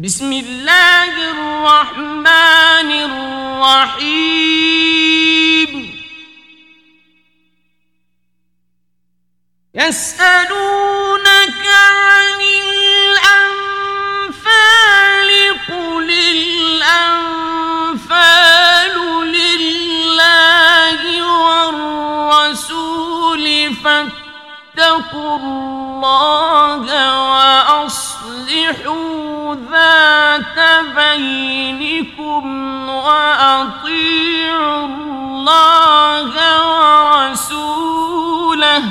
بسم الله الرحمن الرحيم. يسألونك عن الأنفال قل الأنفال لله والرسول فاتقوا الله وأصلحوا ذات بينكم وأطيعوا الله ورسوله.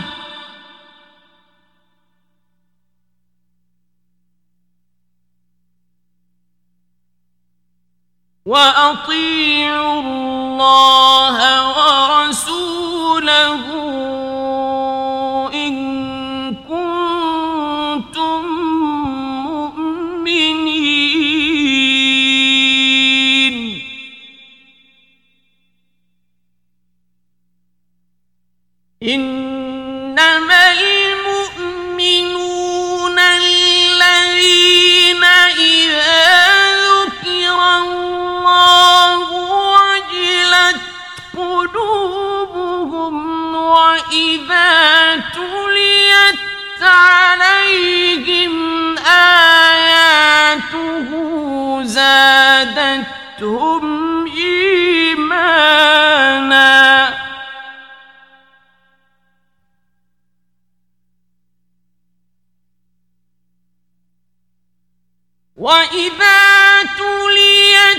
وأطيعوا الله ورسوله. عليهم آياته زادتهم إيمانا. وإذا تليت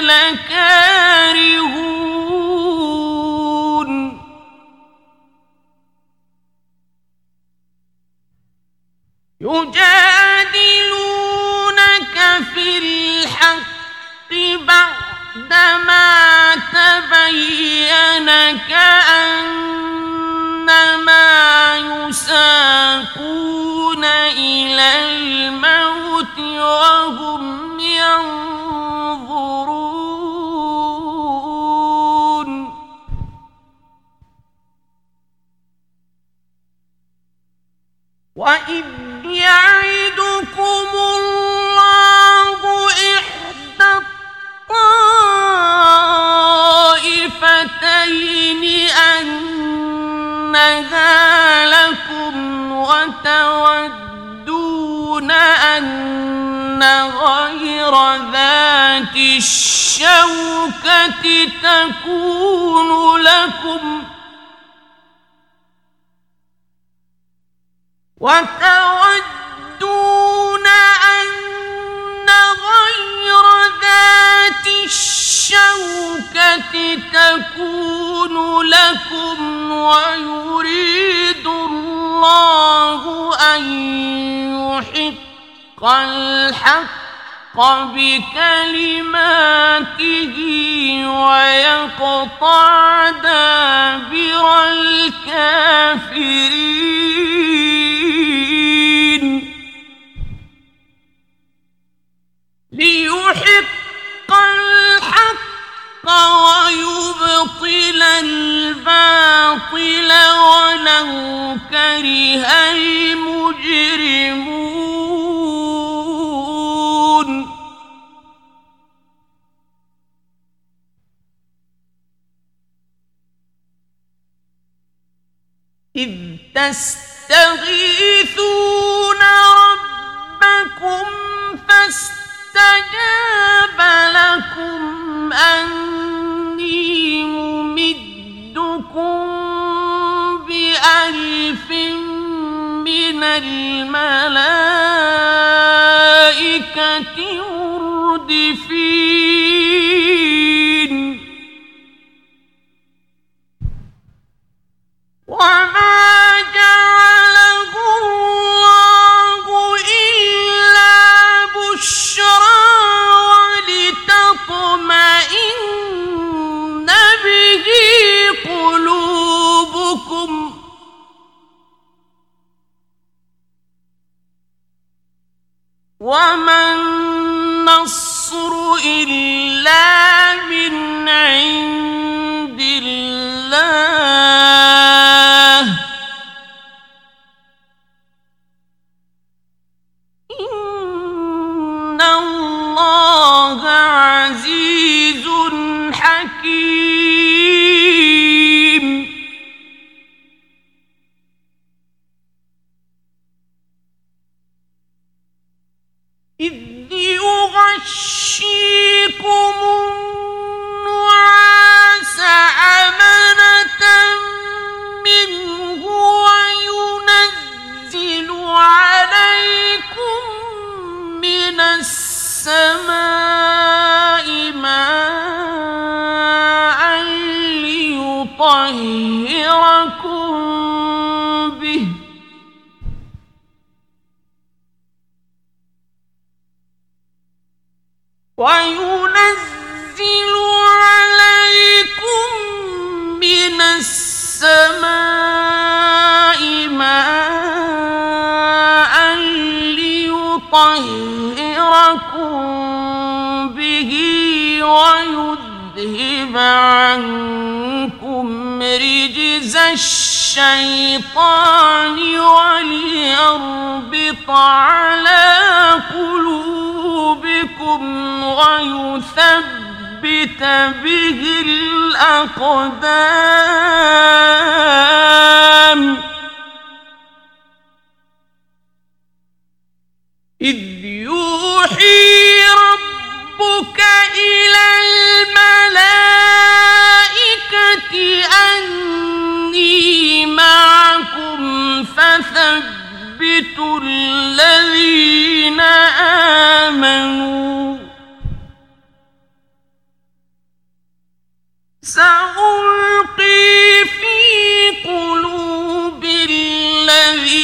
لكارهون. يجادلونك في الحق بعدما تبين كأنما يساقون إلى الموت وهم وإذ يعدكم الله إحدى الطائفتين أنها لكم وتودون أن غير ذات الشوكة تكون لكم ۖ وتودون أن غير ذات الشوكة تكون لكم ويريد الله أن يحق الحق بكلماته ويقطع دابر الكافرين. ليحق الحق ويبطل الباطل ولو كره المجرمون. إذ تستغيثون ربكم فاستجاب لكم أني ممدكم الملائكة مردفين وما النصر إلا السماء ماء ليطهركم به. وينزل عليكم من السماء ماء ليطهركم به ويذهب عنكم رجز الشيطان وليربط على قلوبكم ويثبت به الأقدام إذ يوحي ربك إلى الملائكة أني معكم فثبتوا الذين آمنوا. سألقي في قلوب الذين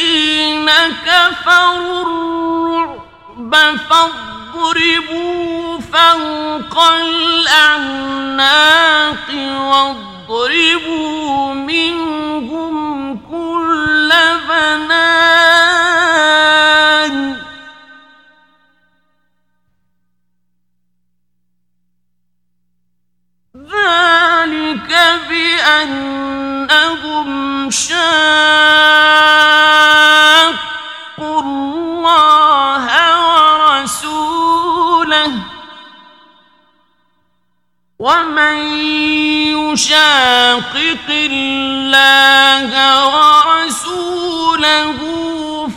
كفروا الرعب فاضربوا فوق الأعناق واضربوا منهم كل بنان. ذلك بأنهم شاقوا ومن يشاقق الله ورسوله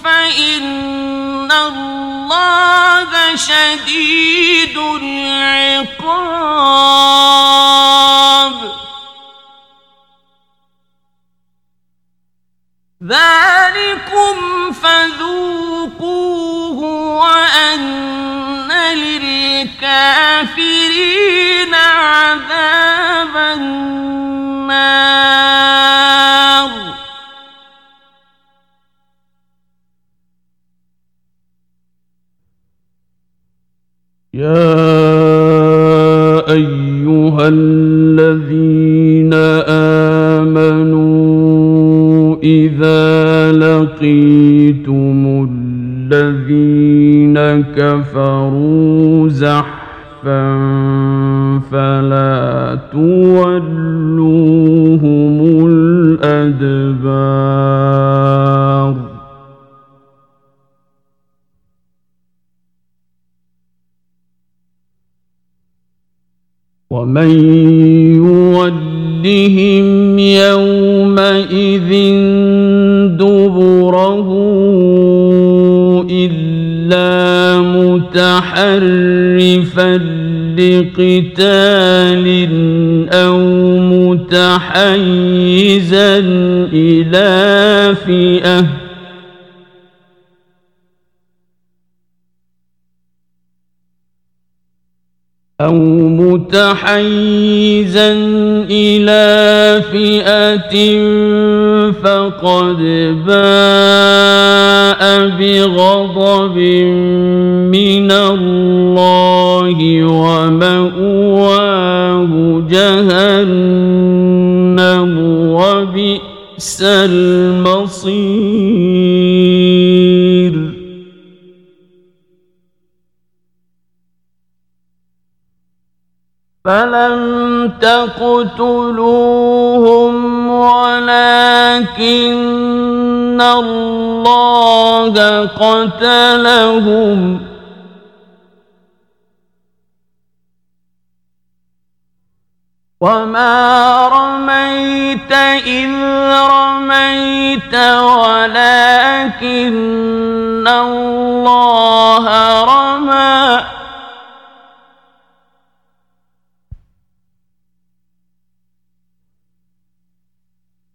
فإن الله شديد العقاب ذلكم فذوقوه النار. يا أيها الذين آمنوا إذا لقيتم الذين كفروا زحفا فلا تولوهم الأدبار. ومن يولهم يومئذ دبره إلا متحرفا لقتال أو متحيزا إلى فئة أو متحيزا إلى فئة فقد باء بغضب من الله ومأواه جهنم وبئس المصير. فلم تقتلوهم ولكن الله قتلهم. وما رميت إذ رميت ولكن الله رمى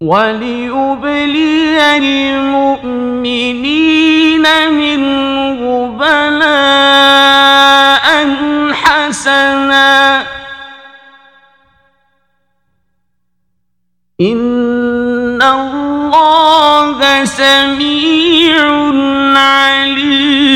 وليبلي المؤمنين منه بلاء حسنا إن الله سميع عليم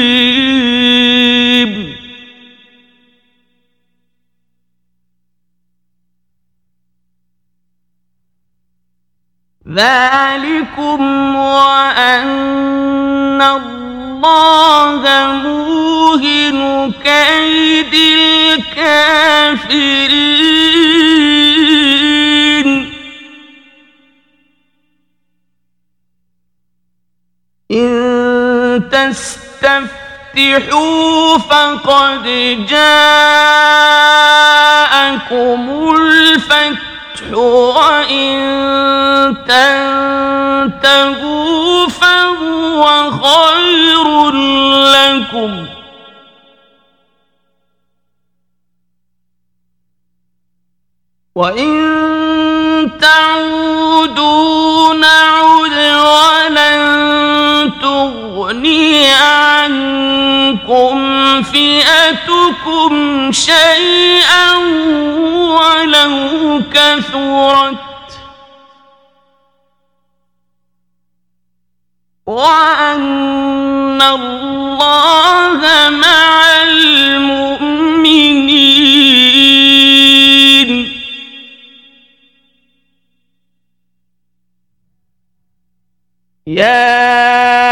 ذلكم وأن الله موهن كيد الكافرين إن تستفتحوا فقد جاءكم الفتح وإن تنتهوا فهو خير لكم وإن تعودوا نعد ولن تغني عنكم فئتكم شيئا ولو كثرت وأن الله مع المؤمنين. يا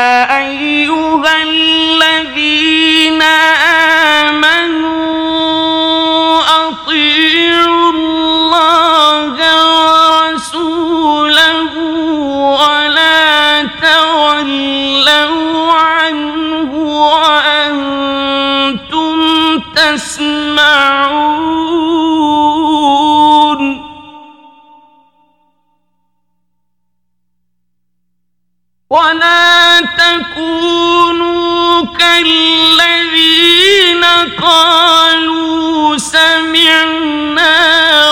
ولا تكونوا كالذين قالوا سمعنا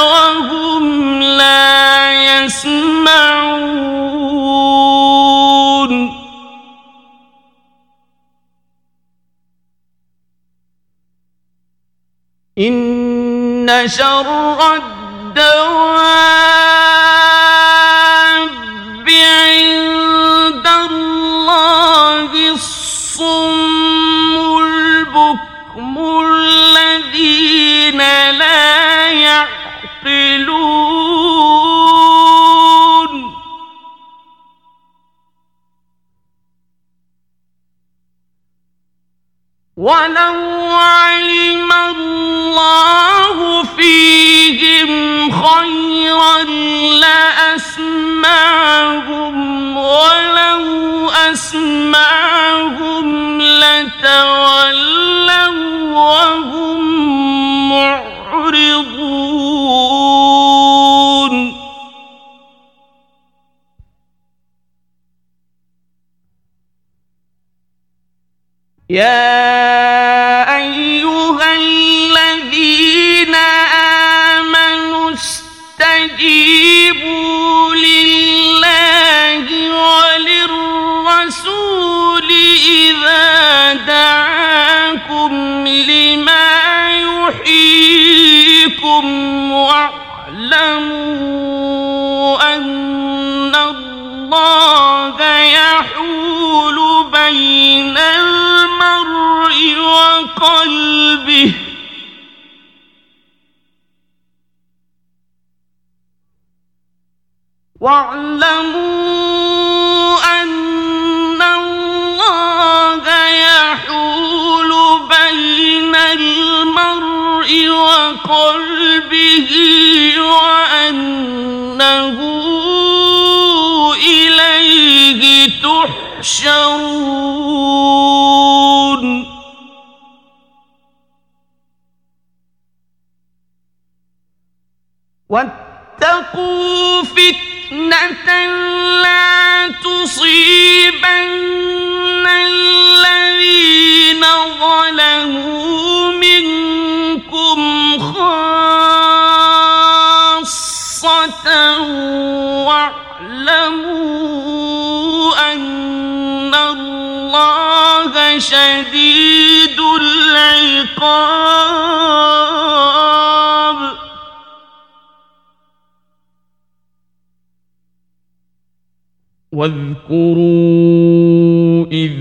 وهم لا يسمعون إن شر الدواب ولو علم الله فيهم خيرا لأسمعهم ولو أسمعهم لتولوا وهم معرضون. يا واعلموا أن الله يحول بين المرء وقلبه. واعلموا تحشرون واتقوا فتنة لا تصيبن الذين ظلموا منكم خاصة واعلموا العقاب. واذكروا إذ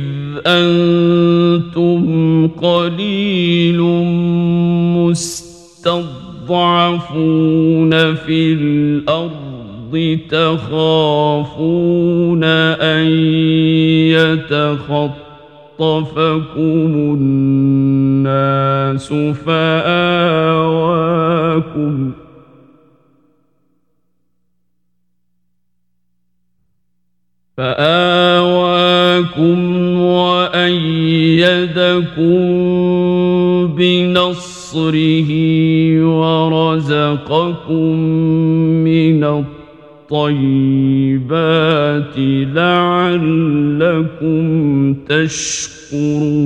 أنتم قليل مستضعفون في الأرض تخافون أن يتخطفكم الناس فآواكم. فآواكم وأيدكم بنصره ورزقكم من الطيبات لعلكم تشكرون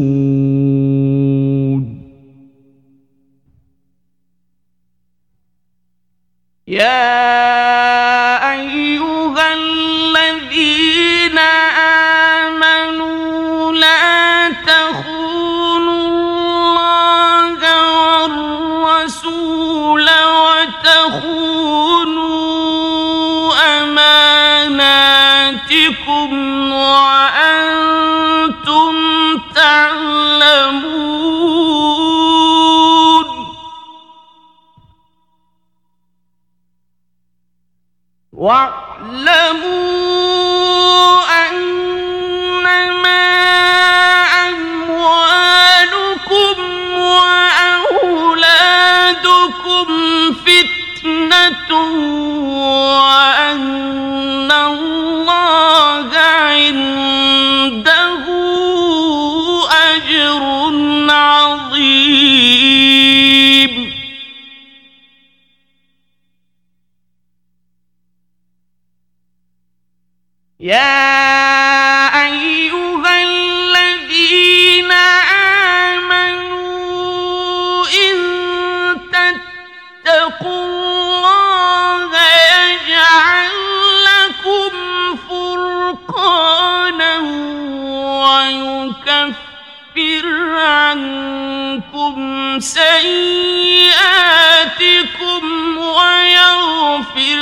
سيئاتكم ويغفر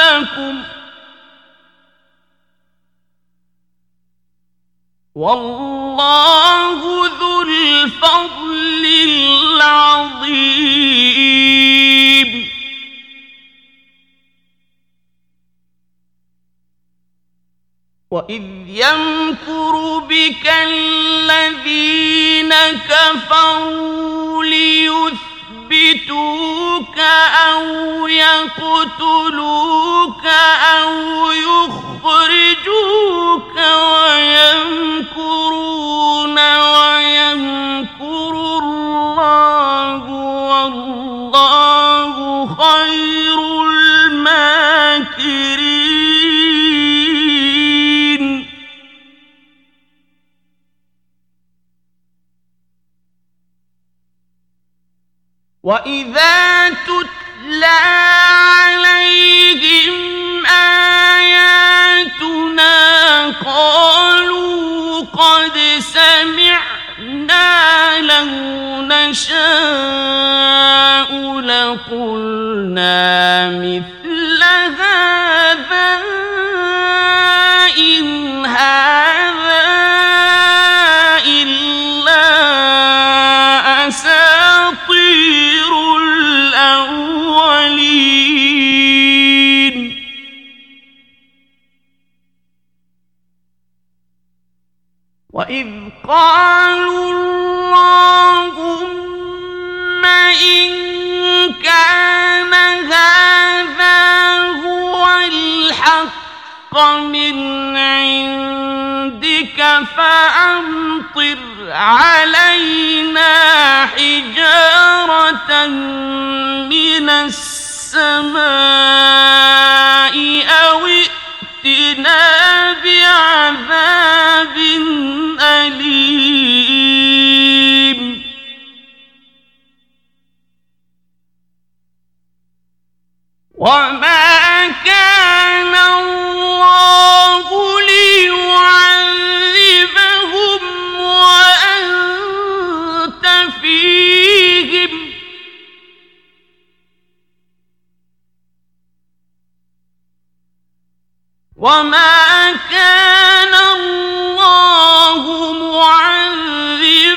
لكم. والله ذو الفضل العظيم. وإذ يمكر بك الذين كفروا ليثبتوك أو يقتلوك أو يخرجوك ويمكرون ويمكر وإذا تتلى عليهم آياتنا قالوا قد سمعنا لو نشاء لقلنا مثل قالوا اللهم إن كان هذا هو الحق من عندك فأمطر علينا حجارة من السماء وما كان الله ليعذبهم وأنت فيهم وما الله معذبهم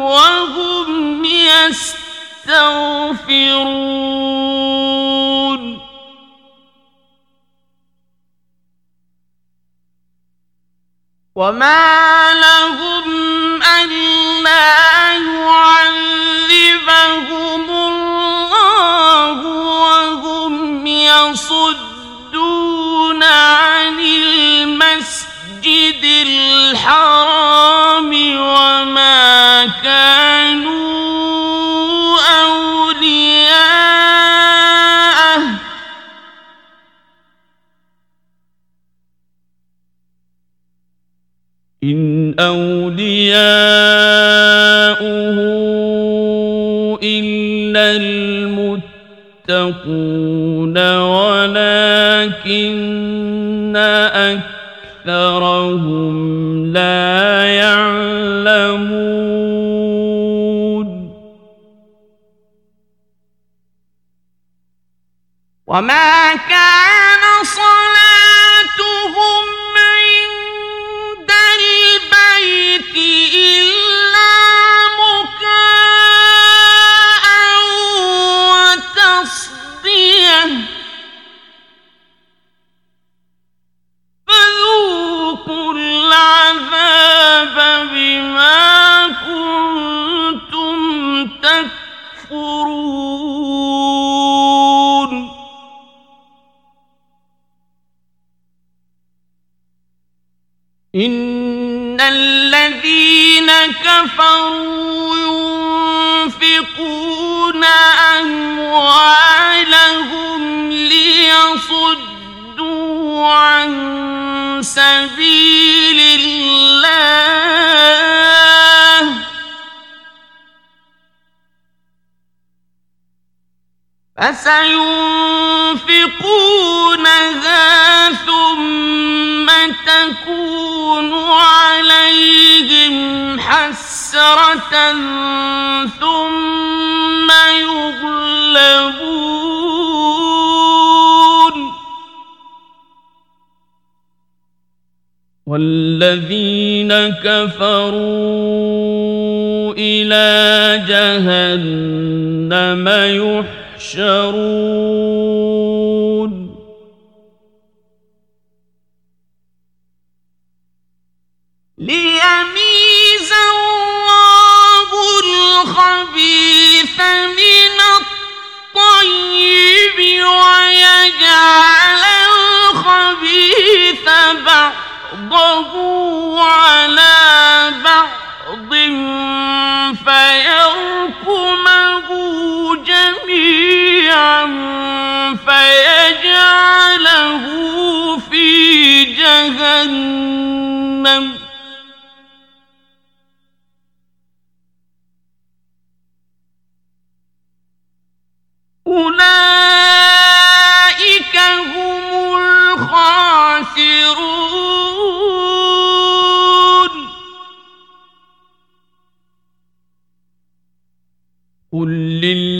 وهم يستغفرون وما لهم ألا يعذبهم الله وهم يصدون عن أولياؤه إلا المتقون ولكن أكثرهم لا يعلمون. وما كان كفروا ينفقون أموالهم ليصدوا عن سبيل الله. فسينفقونها ثم تكون عليهم حسرة ثم يغلبون. والذين كفروا إلى جهنم يحشرون. ليميز الخبيث بعضه على بعض فيركمه جميعا فيجعله في جهنم. أولئك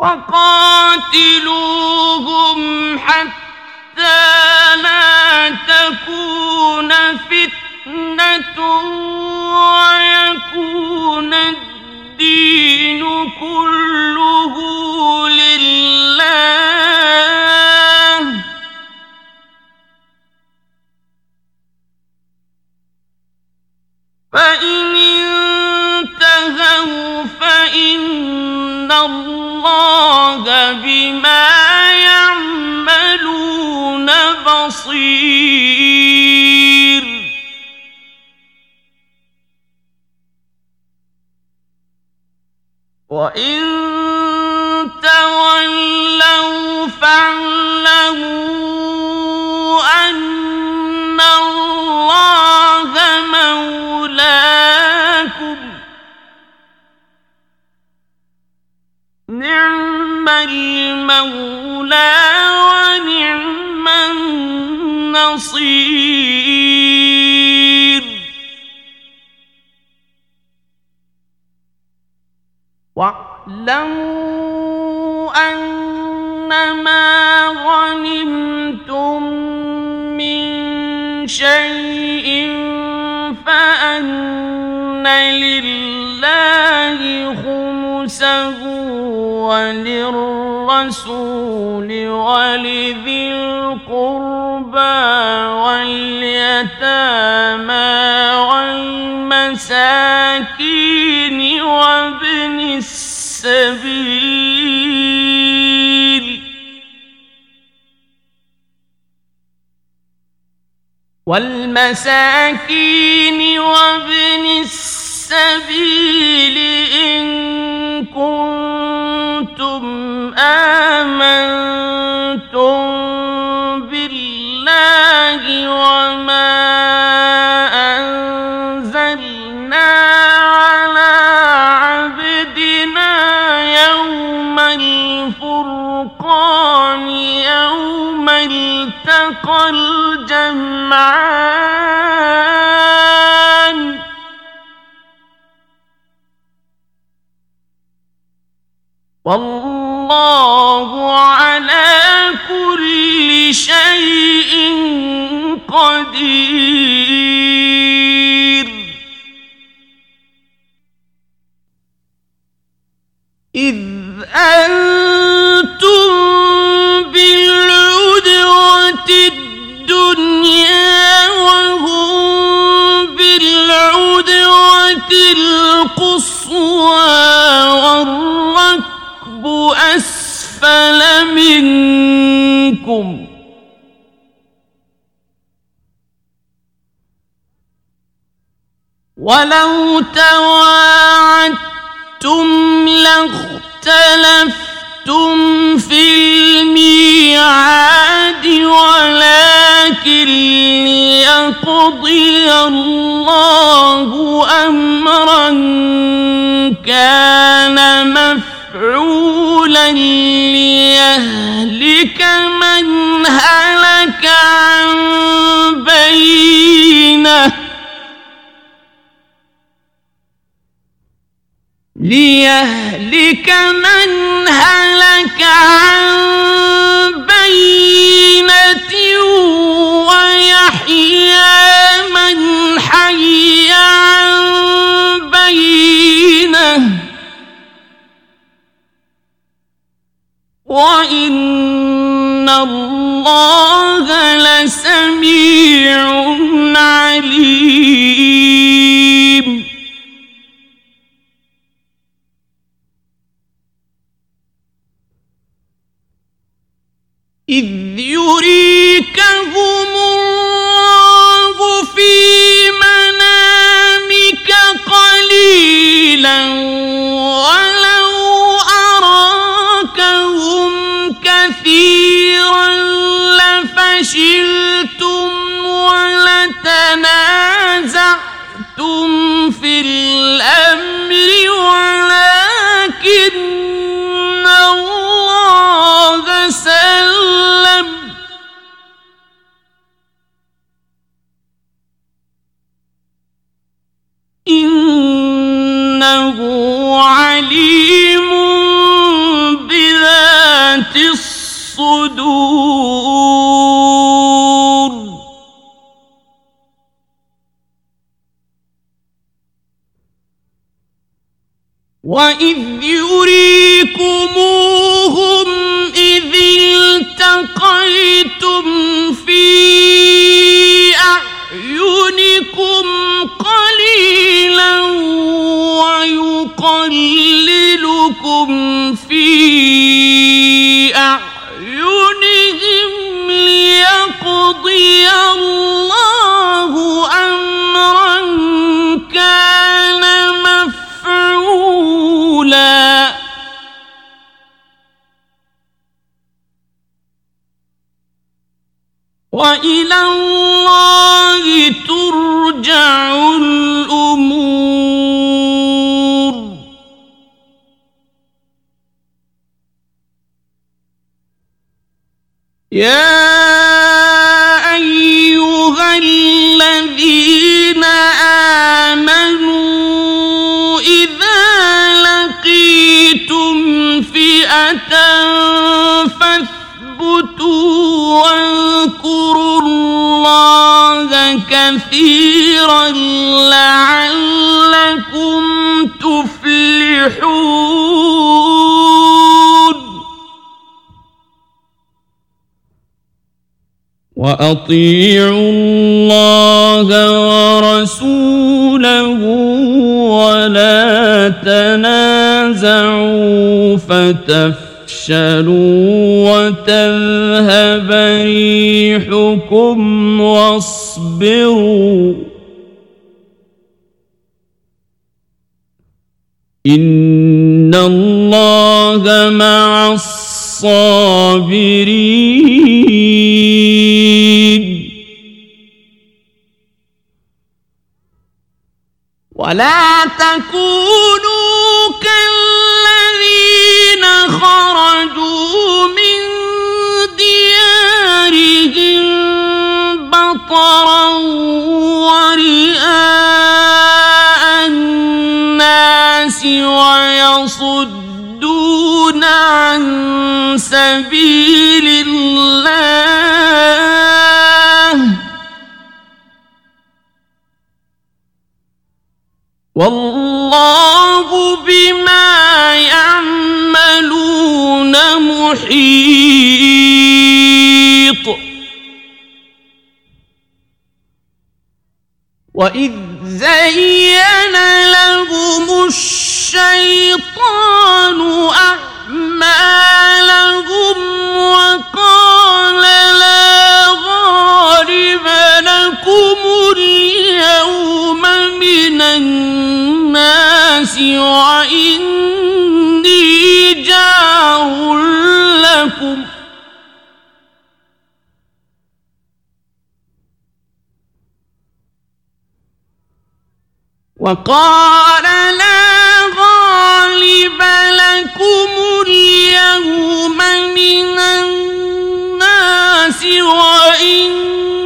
وقاتلوهم حتى لا تكون فتنة ويكون الدين كله لله. فإن انتهوا فإن الله بما يعملون بصير. وإن المولى ونعم النصير. واعلموا أنما غنمتم من شيء فأن لله خمسه وللرسول ولذي القربى واليتامى والمساكين وابن السبيل. والمساكين وابن السبيل. إن كنتم آمنتم بالله وما ولو تواعدتم لاختلفتم في الميعاد ولكن ليقضي الله امرا كان مفعولا ليهلك من هلك عن بينه. ليهلك من هلك عن بينة ويحيى من حي عن وإلى الله ترجع الأمور. يا كثيرا لعلكم تفلحون. وأطيعوا الله ورسوله ولا تنازعوا فتفشلوا وتذهب ريحكم واصبروا. إن الله مع الصابرين. ولا تكونوا بطرا ورئاء الناس ويصدون عن سبيل الله. والله بما يعملون محيط. وإذ زين لهم الشيطان أعمالهم وقال لا غالب لكم اليوم من الناس وإني جار لكم وقال لا غالب لكم اليوم من الناس وإني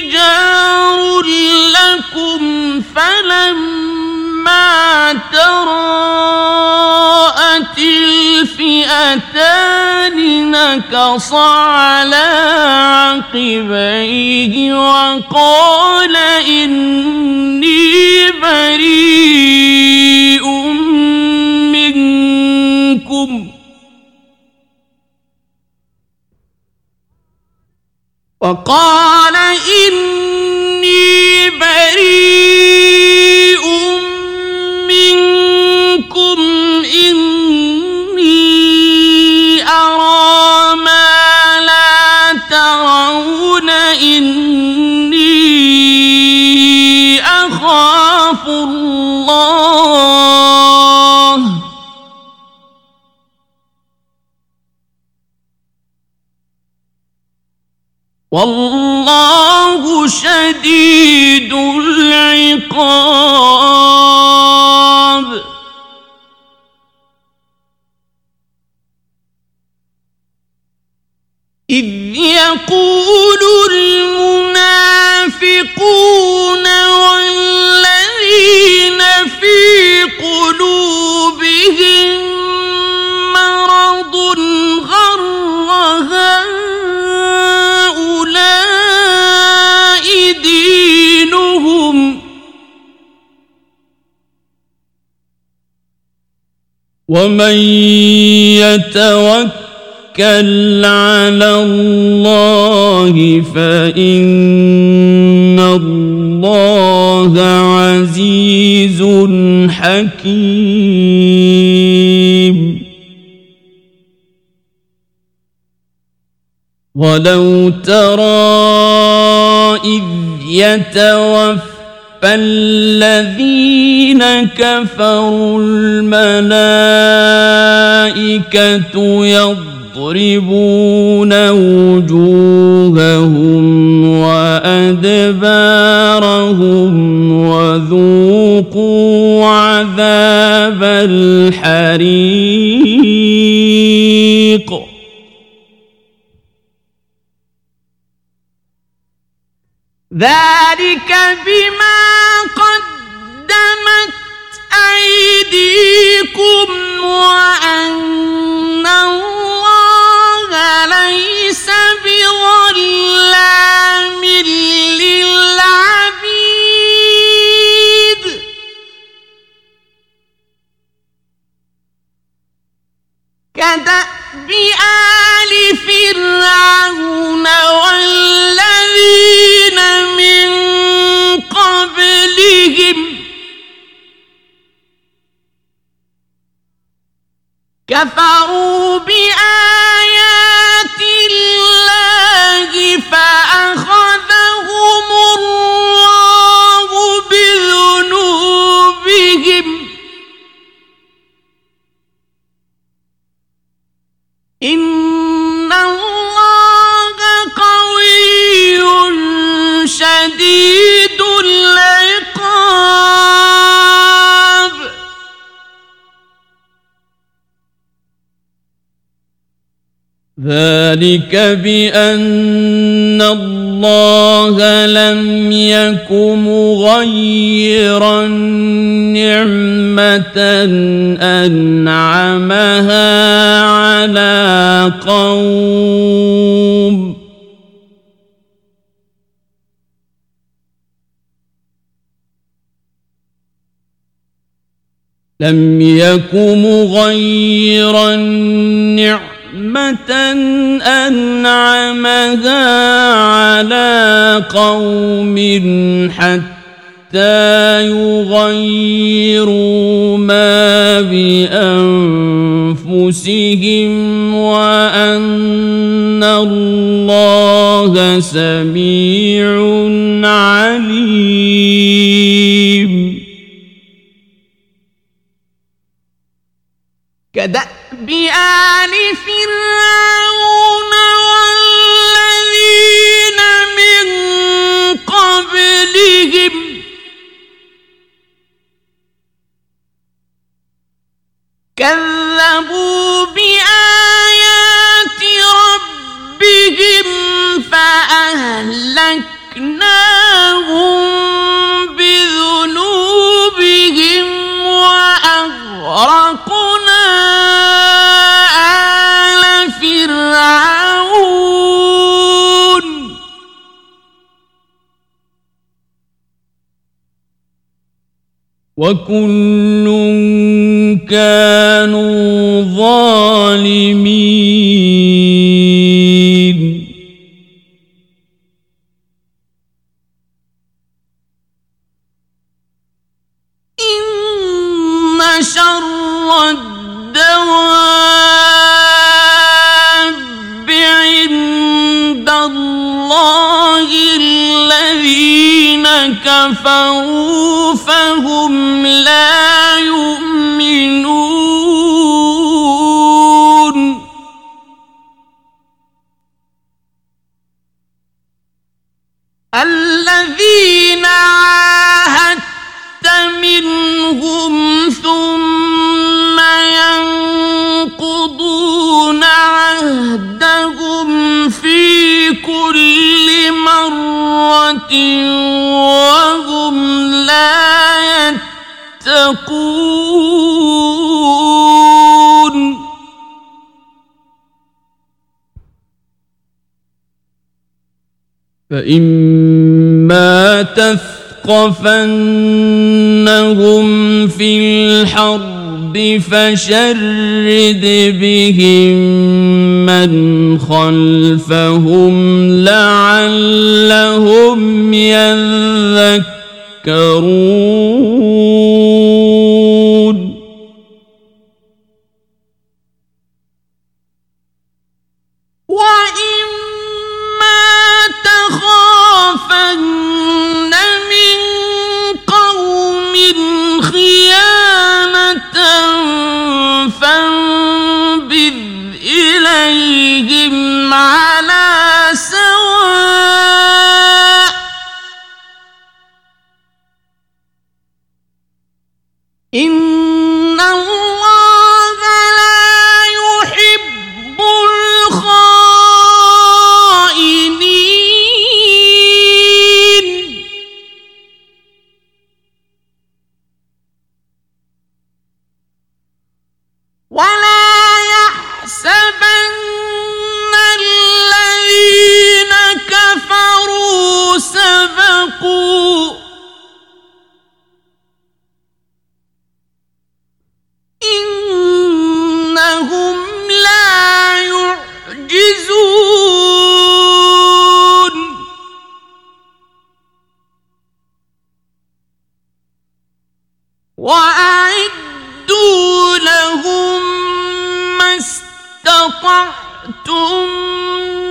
جار لكم فلما ترى فئتان نكص على عقبيه وقال إني بريء منكم. وقال إني بريء والله شديد العقاب. إذ يقول المنافقون والذين ومن يتوكل على الله فإن الله عزيز حكيم. ولو ترى إذ يتوفى الذين كفروا الملائكة يضربون وجوههم وأدبارهم وذوقوا عذاب الحريق ذلك بما قدمت أيديكم وأن الله ليس بظلام للعبيد. كدأب آل فرعون والذين من قبلهم. كفروا بآيات الله فأخذهم ذلك بأن الله لم يك مغيرا نعمة أنعمها على قوم. لم يك مغيرا نعمة أنعمها على قوم حتى يغيروا ما بأنفسهم وأن الله سميع عليم كدأب آل فرعون الرعيم وكل كانوا ظالمين. وهم لا يتقون فإما تثقفنهم في الحرب فشرد بهم من خلفهم لعلهم يذكرون. يعجزون. وأعدوا لهم ما استطعتم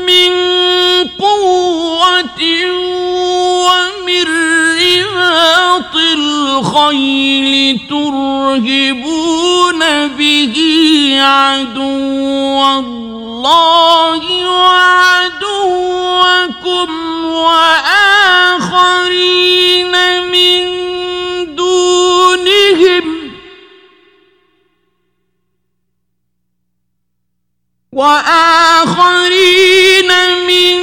من قوة ومن رباط الخيل ترهبون به عدو الله. وعدوكم وآخرين من دونهم وآخرين من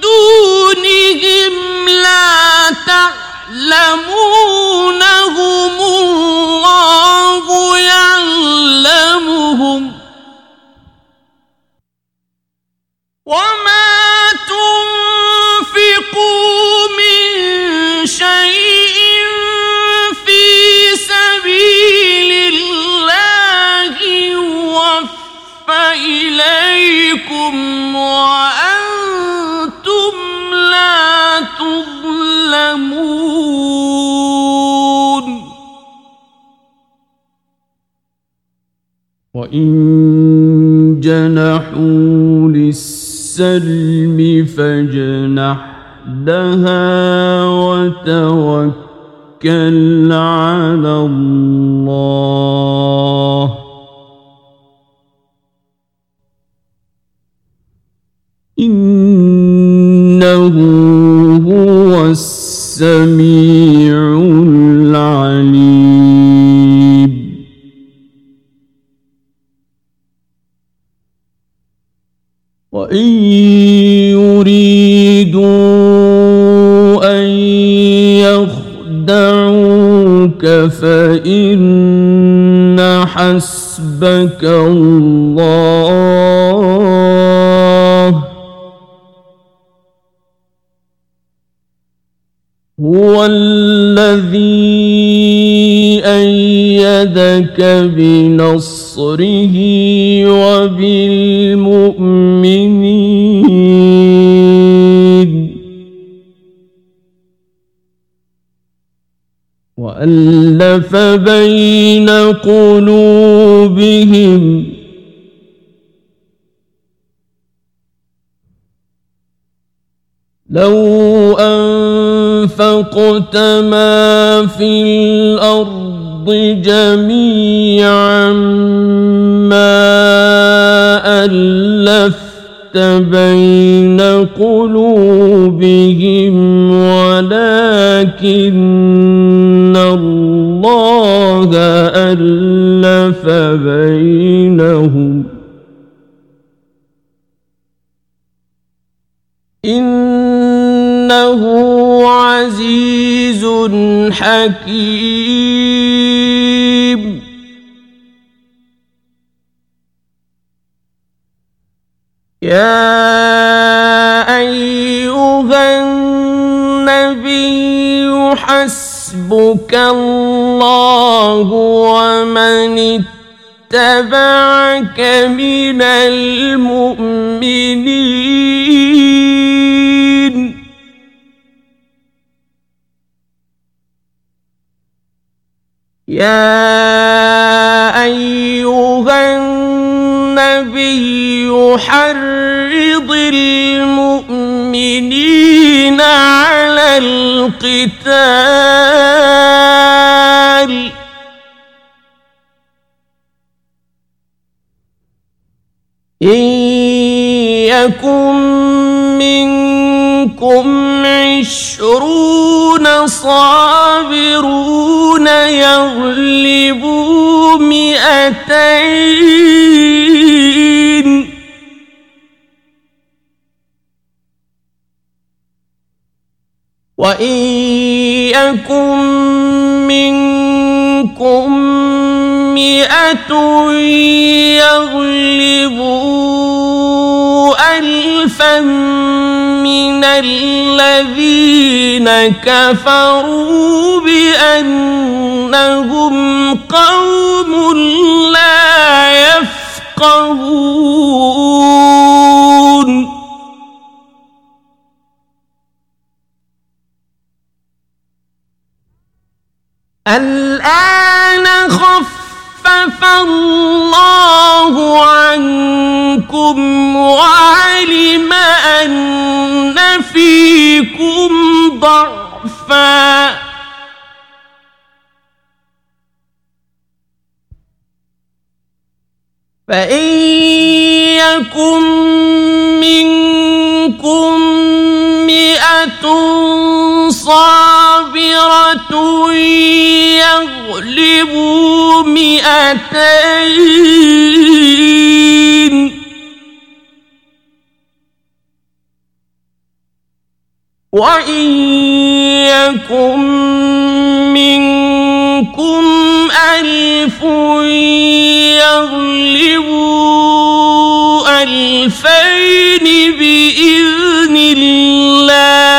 دونهم لا تعلمونهم الله يعلمهم وما تنفقوا من شيء في سبيل الله إليكم وأنتم لا تظلمون وإن جنحوا للسلم فاجنح لها وتوكل على الله. إنه فإن حسبك الله هو الذي أيدك بنصره وبالمؤمنين وألف بين قلوبهم. لو أنفقت ما في الأرض جميعا بين قلوبهم ولكن الله ألف بينهم. إنه عزيز حكيم. يا أيها النبي حسبك الله ومن اتبعك من المؤمنين. يا أيها النبي حرض المؤمنين على القتال. إن يكن منكم عشرون صابرون يغلبوا مئتين. وإن يكن منكم مئة يغلبوا ألفا من الذين كفروا بأنهم قوم لا يفقهون. الآن خفف الله عنكم وعلم أن فيكم ضعفا. فإن يكن منكم مئة صابرة يغلبوا مئتين. وإن يكن منكم ألف يغلبوا ألفين بإذن الله.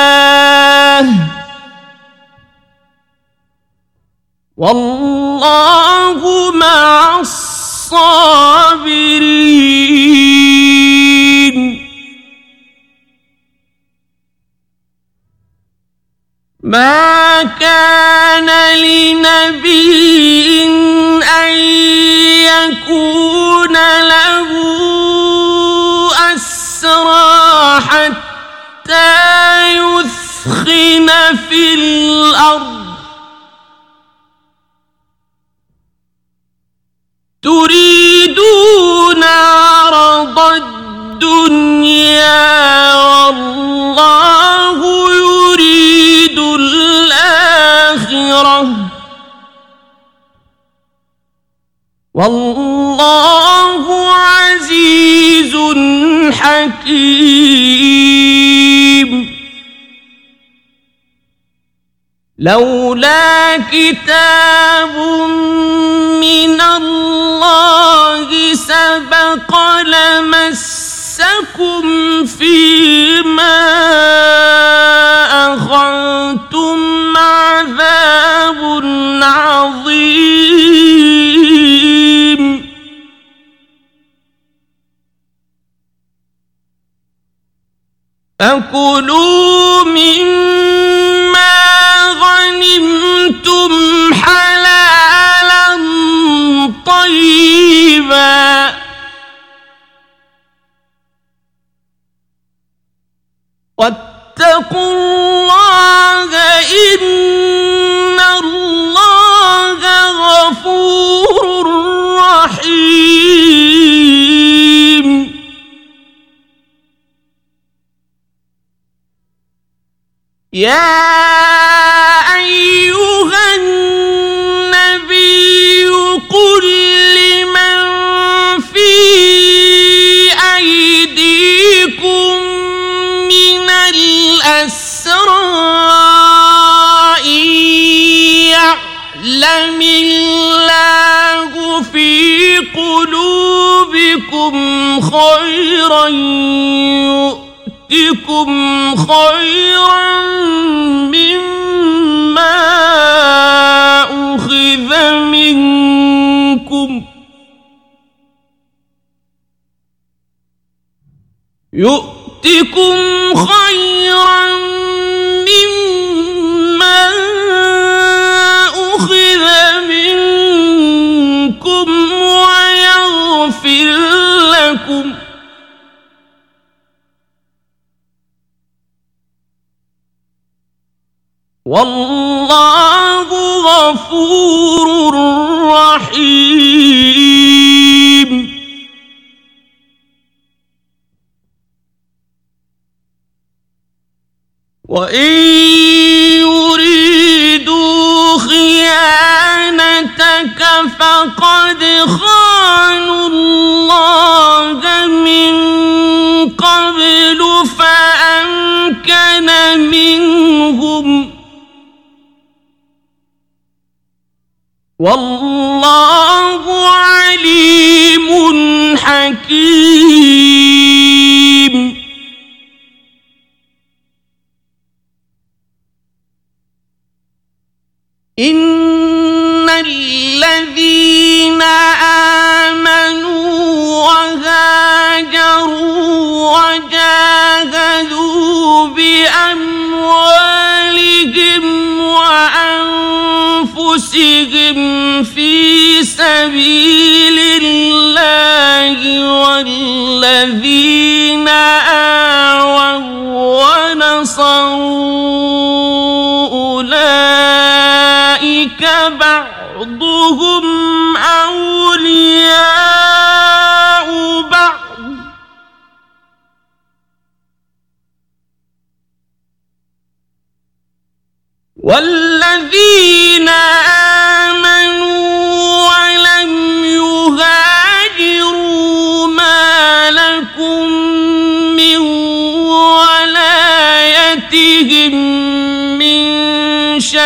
والله مع الصابرين. ما كان لنبي أن يكون له أسرى حتى يثخن في الأرض. تريدون عرض الدنيا والله يريد الآخرة. والله عزيز حكيم. لولا كتاب من الله سبق لمسكم فيما أخذتم عذاب عظيم. فكلوا من واتقوا الله إن الله غفور رحيم. يا خيرا يؤتكم خيرا مما أخذ منكم يؤتكم فقد خانوا الله من قبل فأمكن منهم. والله عليم حكيم. سبيل الله والذين آووا ونصروا أولئك بعضهم أولياء بعض. والذين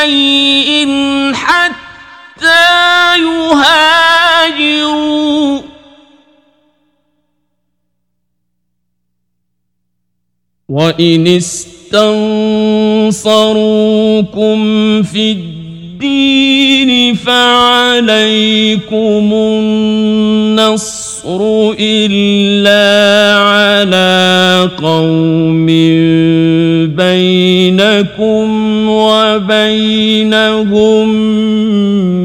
شيء حتى يهاجروا. وإن استنصروكم في الدين فعليكم النصر إلا على قوم بينكم وبينهم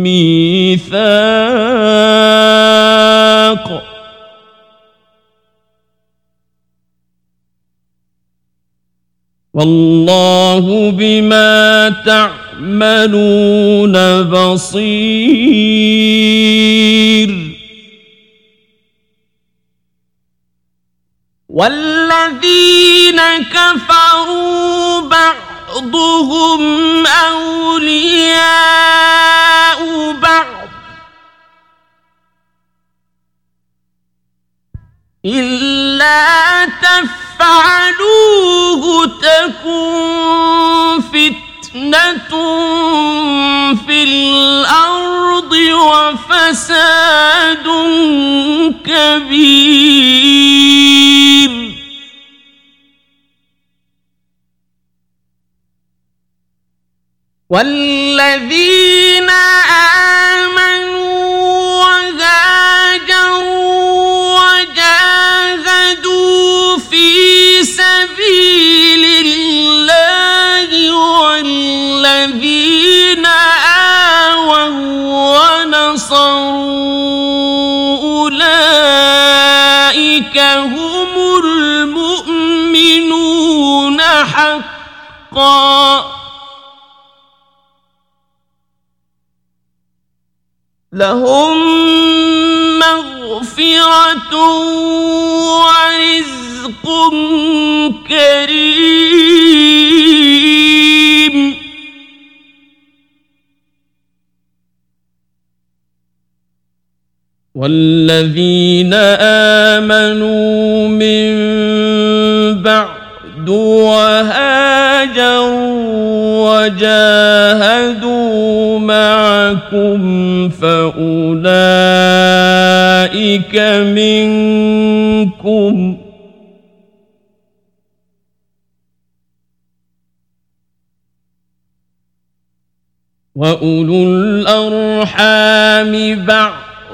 ميثاق والله بما تعملون بصير. والذين كفروا بعضهم أولياء بعض. إلا تفعلوه تكن فتنة. في الأرض وفساد كبير. والذين آمنوا والذين آمنوا من بعد وهاجروا وجاهدوا معكم فأولئك منكم وأولو الأرحام بعض